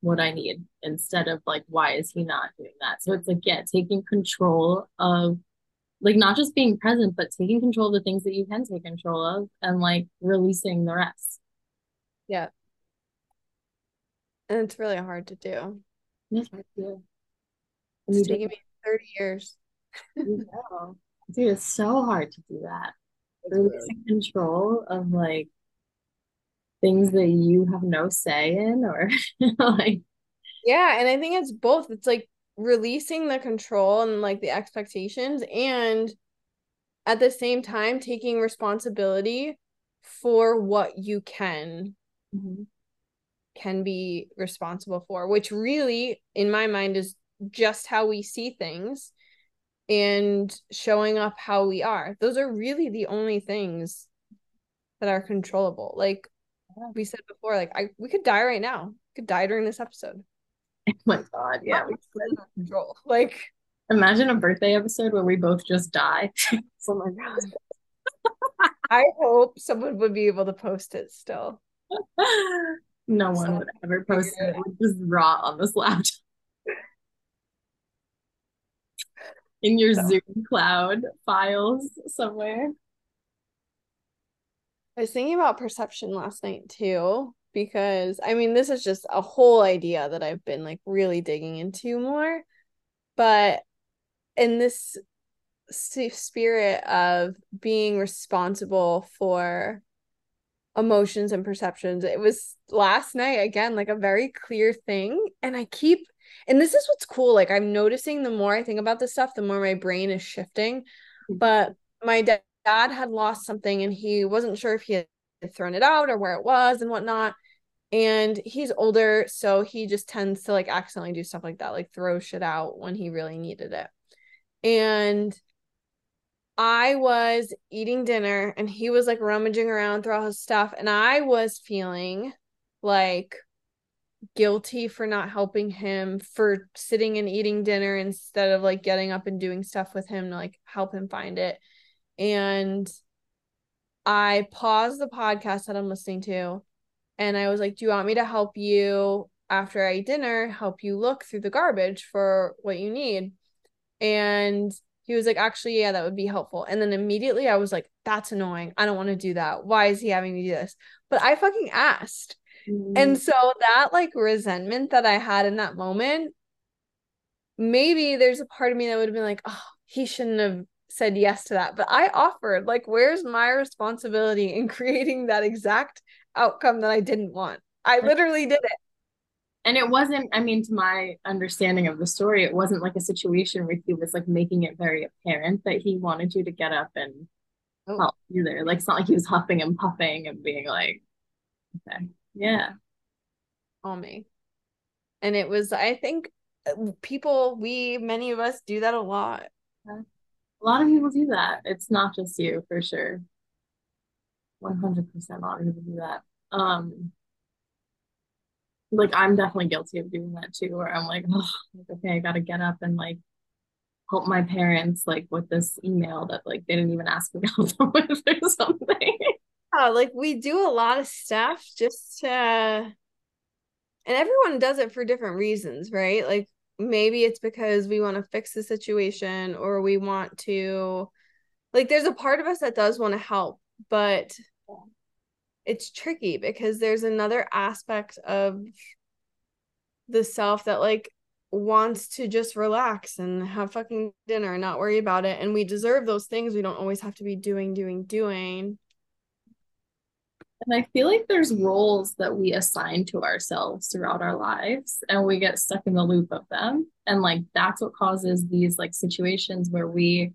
what I need instead of like, why is he not doing that? So it's like, yeah, taking control of like not just being present, but taking control of the things that you can take control of and like releasing the rest. Yeah. And it's really hard to do. It's hard to do. It's taken me 30 years. [laughs] Dude, it's so hard to do that. Releasing control of like things that you have no say in or [laughs] like yeah and i think it's both it's like releasing the control and like the expectations and at the same time taking responsibility for what you can Mhm. Can be responsible for which really in my mind is just how we see things and showing up how we are. Those are really the only things that are controllable. Like we said before like i we could die right now. We could die during this episode. [laughs] Oh my God. Yeah. control. [laughs] Like Imagine a birthday episode where we both just die. [laughs] oh my god. I hope someone would be able to post it still No one would ever post it. It would just rot on this laptop. [laughs] In your So- Zoom cloud files somewhere. I was thinking about perception last night too, because I mean, this is just a whole idea that I've been like really digging into more. But in this spirit of being responsible for emotions and perceptions, it was last night again, like a very clear thing. And I keep, and this is what's cool. Like, I'm noticing the more I think about this stuff, the more my brain is shifting. Mm-hmm. But my da- dad had lost something and he wasn't sure if he had thrown it out or where it was and whatnot. And he's older, so he just tends to like accidentally do stuff like that, like throw shit out when he really needed it. And I was eating dinner and he was like rummaging around through all his stuff, and I was feeling like guilty for not helping him for sitting and eating dinner instead of like getting up and doing stuff with him to like help him find it. And I paused the podcast that I'm listening to and I was like, Do you want me to help you after I eat dinner, help you look through the garbage for what you need? And he was like, Actually, yeah, that would be helpful. And then immediately I was like, That's annoying. I don't want to do that. Why is he having me do this? But I fucking asked. And mm. so that like resentment that I had in that moment, maybe there's a part of me that would have been like, oh, he shouldn't have said yes to that. But I offered, like, where's my responsibility in [laughs] creating that exact outcome that I didn't want? I literally did it. And it wasn't, I mean, to my understanding of the story, it wasn't like a situation where he was like making it very apparent that he wanted you to get up and Oh. help either. Like, it's not like he was huffing and puffing and being like, okay, yeah. on me. And it was, I think uh, people, we, many of us do that a lot. A lot of people do that. It's not just you, for sure. 100% a lot of people do that. Um, like I'm definitely guilty of doing that too, where I'm like, oh, okay, I gotta get up and like help my parents like with this email that like they didn't even ask me help them with or something. Yeah, like we do a lot of stuff just to, and everyone does it for different reasons, right? Like maybe it's because we want to fix the situation or we want to, like, there's a part of us that does want to help, but it's tricky because there's another aspect of the self that like wants to just relax and have fucking dinner and not worry about it. And we deserve those things. We don't always have to be doing, doing, doing. And I feel like there's roles that we assign to ourselves throughout our lives and we get stuck in the loop of them. And like that's what causes these like situations where we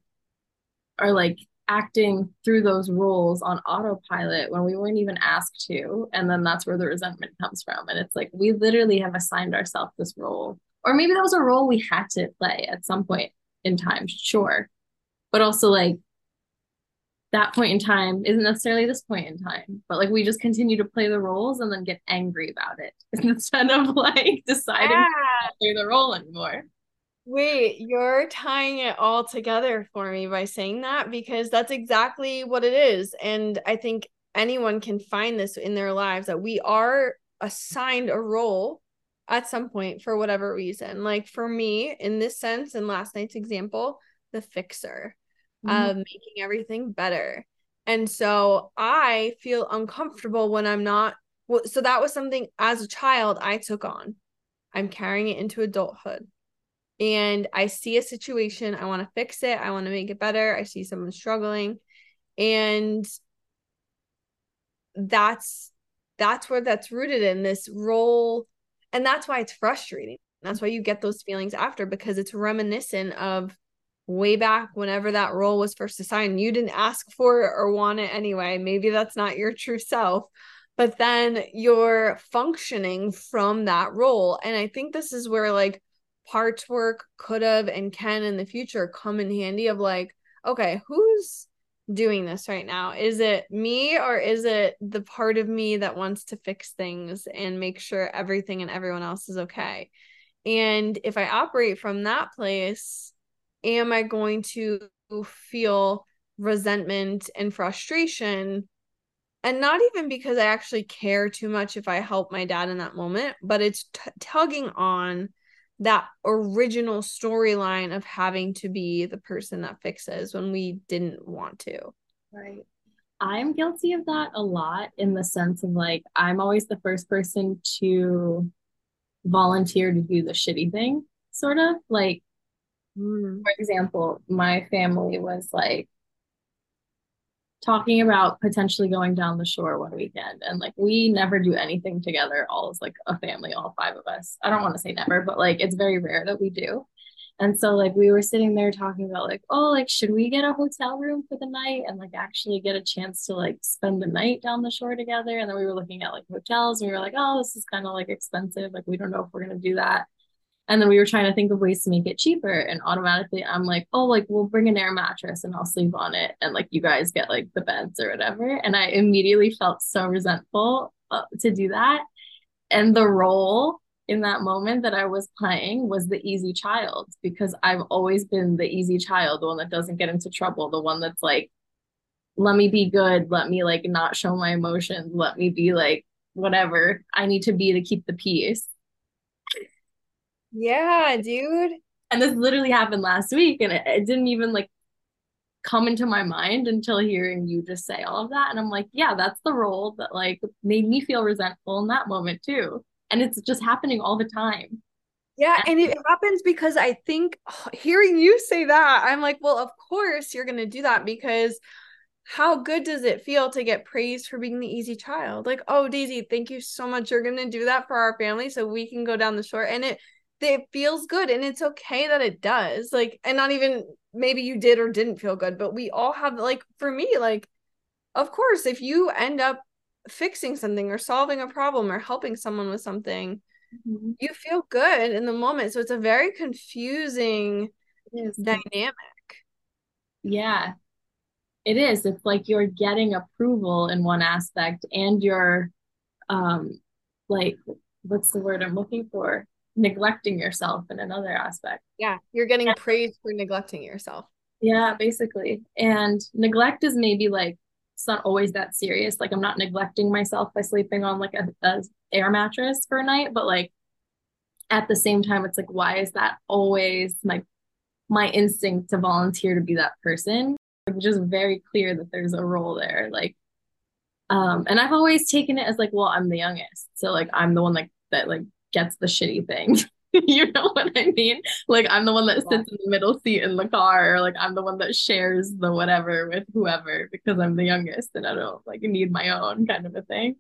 are like acting through those roles on autopilot when we weren't even asked to. And then that's where the resentment comes from. And it's like we literally have assigned ourselves this role. Or maybe that was a role we had to play at some point in time, sure. But also like that point in time isn't necessarily this point in time, but like we just continue to play the roles and then get angry about it [laughs] instead of like deciding Yeah. to play the role anymore. Wait, you're tying it all together for me by saying that because that's exactly what it is. And I think anyone can find this in their lives that we are assigned a role at some point for whatever reason. Like for me, in this sense, in last night's example, the fixer Mhm. of making everything better. And so I feel uncomfortable when I'm not. Well, so that was something as a child I took on. I'm carrying it into adulthood. And I see a situation, I want to fix it, I want to make it better. I see someone struggling. And that's that's where that's rooted in this role. And that's why it's frustrating. That's why you get those feelings after because it's reminiscent of way back whenever that role was first assigned. You didn't ask for it or want it anyway. Maybe that's not your true self, but then you're functioning from that role. And I think this is where like parts work could have and can in the future come in handy of like, okay, who's doing this right now? Is it me or is it the part of me that wants to fix things and make sure everything and everyone else is okay? And if I operate from that place, am I going to feel resentment and frustration? And not even because I actually care too much if I help my dad in that moment, but it's t- tugging on that original storyline of having to be the person that fixes when we didn't want to. Right. I'm guilty of that a lot in the sense of like, I'm always the first person to volunteer to do the shitty thing, sort of. Like, mm. for example, my family was like talking about potentially going down the shore one weekend. And like, we never do anything together, all as like a family, all five of us. I don't want to say never, but like, it's very rare that we do. And so like we were sitting there talking about like, oh, like should we get a hotel room for the night and like actually get a chance to like spend the night down the shore together? And then we were looking at like hotels and we were like, oh, this is kind of like expensive. Like we don't know if we're gonna do that. And then we were trying to think of ways to make it cheaper. And automatically I'm like, oh, like we'll bring an air mattress and I'll sleep on it. And like you guys get like the beds or whatever. And I immediately felt so resentful uh, to do that. And the role in that moment that I was playing was the easy child because I've always been the easy child, the one that doesn't get into trouble, the one that's like, let me be good, let me like not show my emotions, let me be like whatever I need to be to keep the peace. Yeah, dude. And this literally happened last week and it, it didn't even like come into my mind until hearing you just say all of that. And I'm like, yeah, that's the role that like made me feel resentful in that moment too and it's just happening all the time yeah and it happens because i think hearing you say that i'm like well of course you're going to do that because how good does it feel to get praised for being the easy child like oh daisy thank you so much you're going to do that for our family so we can go down the shore and it it feels good and it's okay that it does like and not even maybe you did or didn't feel good but we all have like for me like of course if you end up fixing something or solving a problem or helping someone with something mm-hmm. you feel good in the moment so it's a very confusing dynamic. Yeah. It is. It's like you're getting approval in one aspect and you're um like what's the word i'm looking for neglecting yourself in another aspect yeah you're getting yeah. praise for neglecting yourself yeah basically and neglect is maybe like it's not always that serious. Like I'm not neglecting myself by sleeping on like a, a air mattress for a night, but like at the same time, it's like, why is that always my my instinct to volunteer to be that person? Like, just very clear that there's a role there. Like, um, and I've always taken it as like, well, I'm the youngest, so like I'm the one like that like gets the shitty thing. [laughs] you know what I mean? Like I'm the one that sits in the middle seat in the car, or like I'm the one that shares the whatever with whoever because I'm the youngest and I don't like need my own kind of a thing.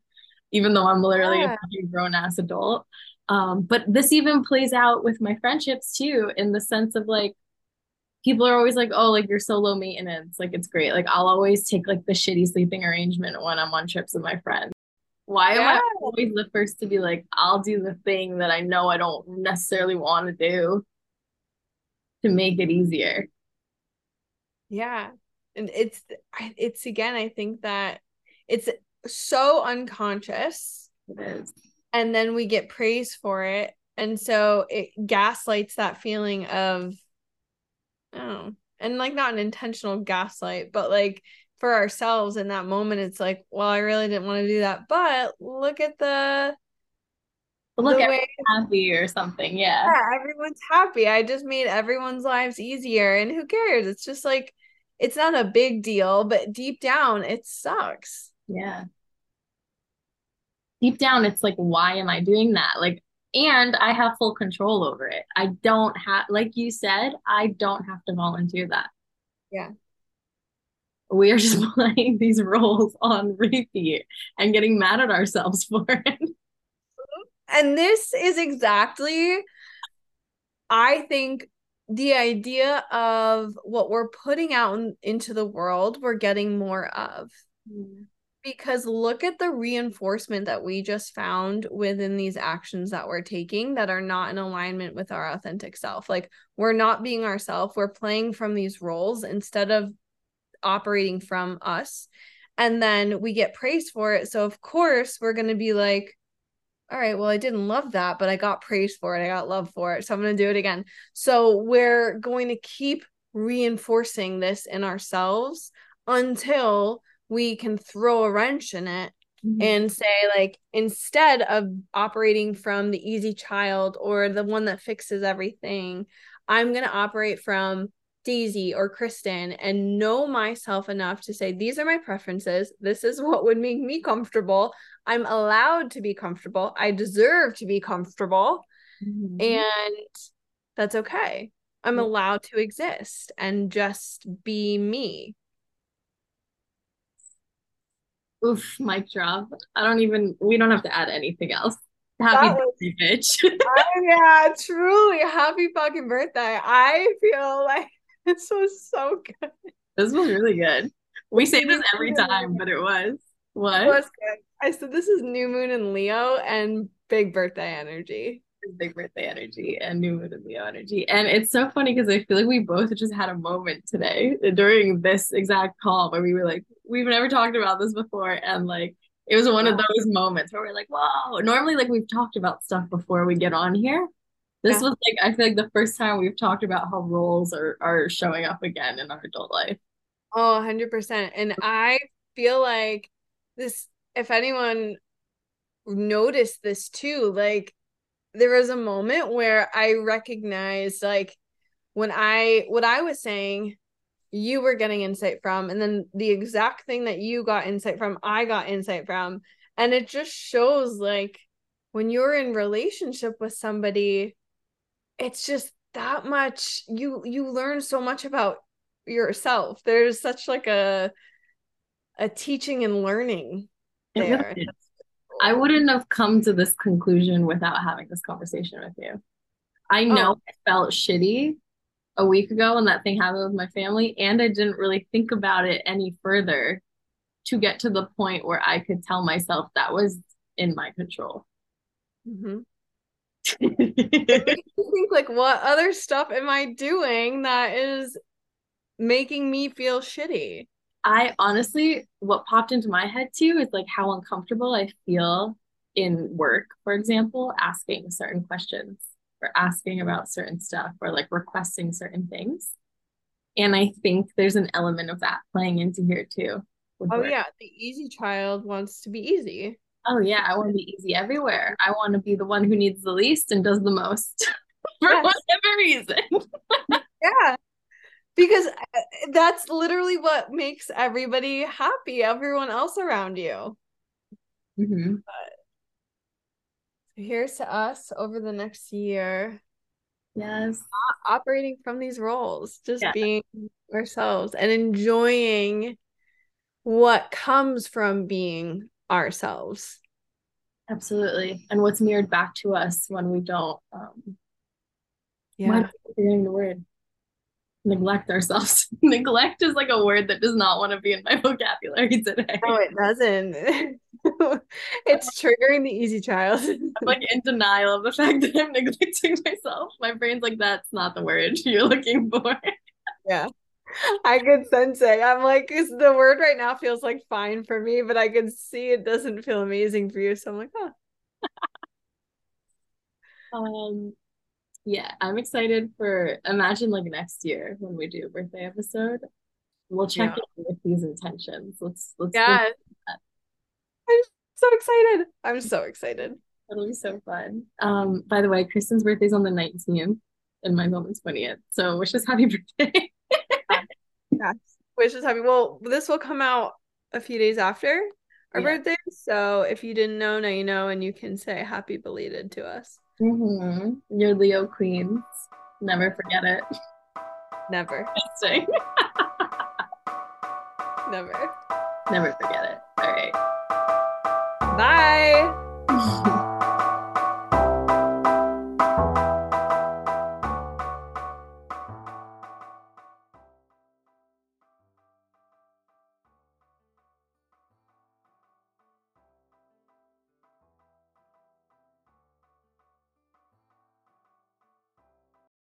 Even though I'm literally yeah. a grown ass adult. Um, but this even plays out with my friendships too, in the sense of like people are always like, oh, like you're so low maintenance. Like it's great. Like I'll always take like the shitty sleeping arrangement when I'm on trips with my friends. Why yeah. am I always the first to be like, I'll do the thing that I know I don't necessarily want to do to make it easier? Yeah. And it's it's again, I think that it's so unconscious. It is. And then we get praise for it. And so it gaslights that feeling of oh, and like not an intentional gaslight, but like for ourselves in that moment it's like well i really didn't want to do that. But look at the look at happy or something yeah. yeah everyone's happy. I just made everyone's lives easier and who cares? It's just like it's not a big deal but deep down it sucks. Yeah. Deep down it's like why am i doing that? Like and i have full control over it. I don't have like you said i don't have to volunteer that. Yeah we are just [laughs] playing these roles on repeat and getting mad at ourselves for it. And this is exactly I think the idea of what we're putting out in, into the world, we're getting more of. Mm. Because look at the reinforcement that we just found within these actions that we're taking that are not in alignment with our authentic self. Like we're not being ourselves, we're playing from these roles instead of operating from us. And then we get praised for it. So, of course, we're going to be like, all right, well, I didn't love that, but I got praise for it. I got love for it. So I'm going to do it again. So we're going to keep reinforcing this in ourselves until we can throw a wrench in it mm-hmm. and say, like, instead of operating from the easy child or the one that fixes everything, I'm going to operate from Daisy or Kristin and know myself enough to say, these are my preferences. This is what would make me comfortable. I'm allowed to be comfortable. I deserve to be comfortable. Mm-hmm. And that's okay. I'm allowed to exist and just be me. Oof, mic drop. I don't even, we don't have to add anything else. Happy was, birthday, bitch. I, yeah, truly. Happy fucking birthday. I feel like [laughs] this was so good. This was really good. We say this every time, but it was. What? It was good. I said this is new moon in Leo and big birthday energy. Big birthday energy and new moon in Leo energy. And it's so funny because I feel like we both just had a moment today during this exact call where we were like, we've never talked about this before. And like it was one of those moments where we're like, whoa. Normally, like we've talked about stuff before we get on here. This yeah. was like I feel like the first time we've talked about how roles are are showing up again in our adult life. Oh, 100%. And [laughs] I feel like this if anyone noticed this too, like there was a moment where I recognized like when I what I was saying you were getting insight from and then the exact thing that you got insight from I got insight from and it just shows like when you're in relationship with somebody it's just that much you you learn so much about yourself. There's such like a a teaching and learning there. i wouldn't have come to this conclusion without having this conversation with you. I know oh. i felt shitty a week ago when that thing happened with my family and i didn't really think about it any further to get to the point where i could tell myself that was in my control. Mm-hmm [laughs] [laughs] think like what other stuff am I doing that is making me feel shitty? I honestly, what popped into my head too is like how uncomfortable I feel in work, for example, asking certain questions or asking about certain stuff or like requesting certain things. And I think there's an element of that playing into here too. Oh, work. yeah. The easy child wants to be easy. Oh yeah, I want to be easy everywhere. I want to be the one who needs the least and does the most [laughs] for yes. whatever reason. [laughs] yeah. Because uh, that's literally what makes everybody happy, everyone else around you. Mm-hmm. But here's to us over the next year. Yes. operating from these roles, just yeah. being ourselves and enjoying what comes from being ourselves. Absolutely. And what's mirrored back to us when we don't um yeah forgetting the word neglect ourselves. [laughs] neglect is like a word that does not want to be in my [laughs] vocabulary today. No, it doesn't. [laughs] it's triggering the easy child. I'm like in denial of the fact that I'm neglecting myself. My brain's like, that's not the word you're looking for. yeah. [laughs] I could sense it. I'm like, is the word right now feels like fine for me, but I can see it doesn't feel amazing for you. So I'm like, oh. um, yeah, I'm excited for imagine like next year when we do a birthday episode. We'll check yeah. in with these intentions. Let's let's yeah. I'm so excited. I'm so excited. It'll be so fun. Um, by the way, Kristin's birthday's on the 19th and my moment's 20th. So wish us happy [laughs] birthday. Yes. Wishes happy. Well, this will come out a few days after our yeah. birthday. So if you didn't know, now you know, and you can say happy belated to us. Mm-hmm. You're Leo Queens. Never forget it. Never. [laughs] Never. Never forget it. All right. Bye. [laughs]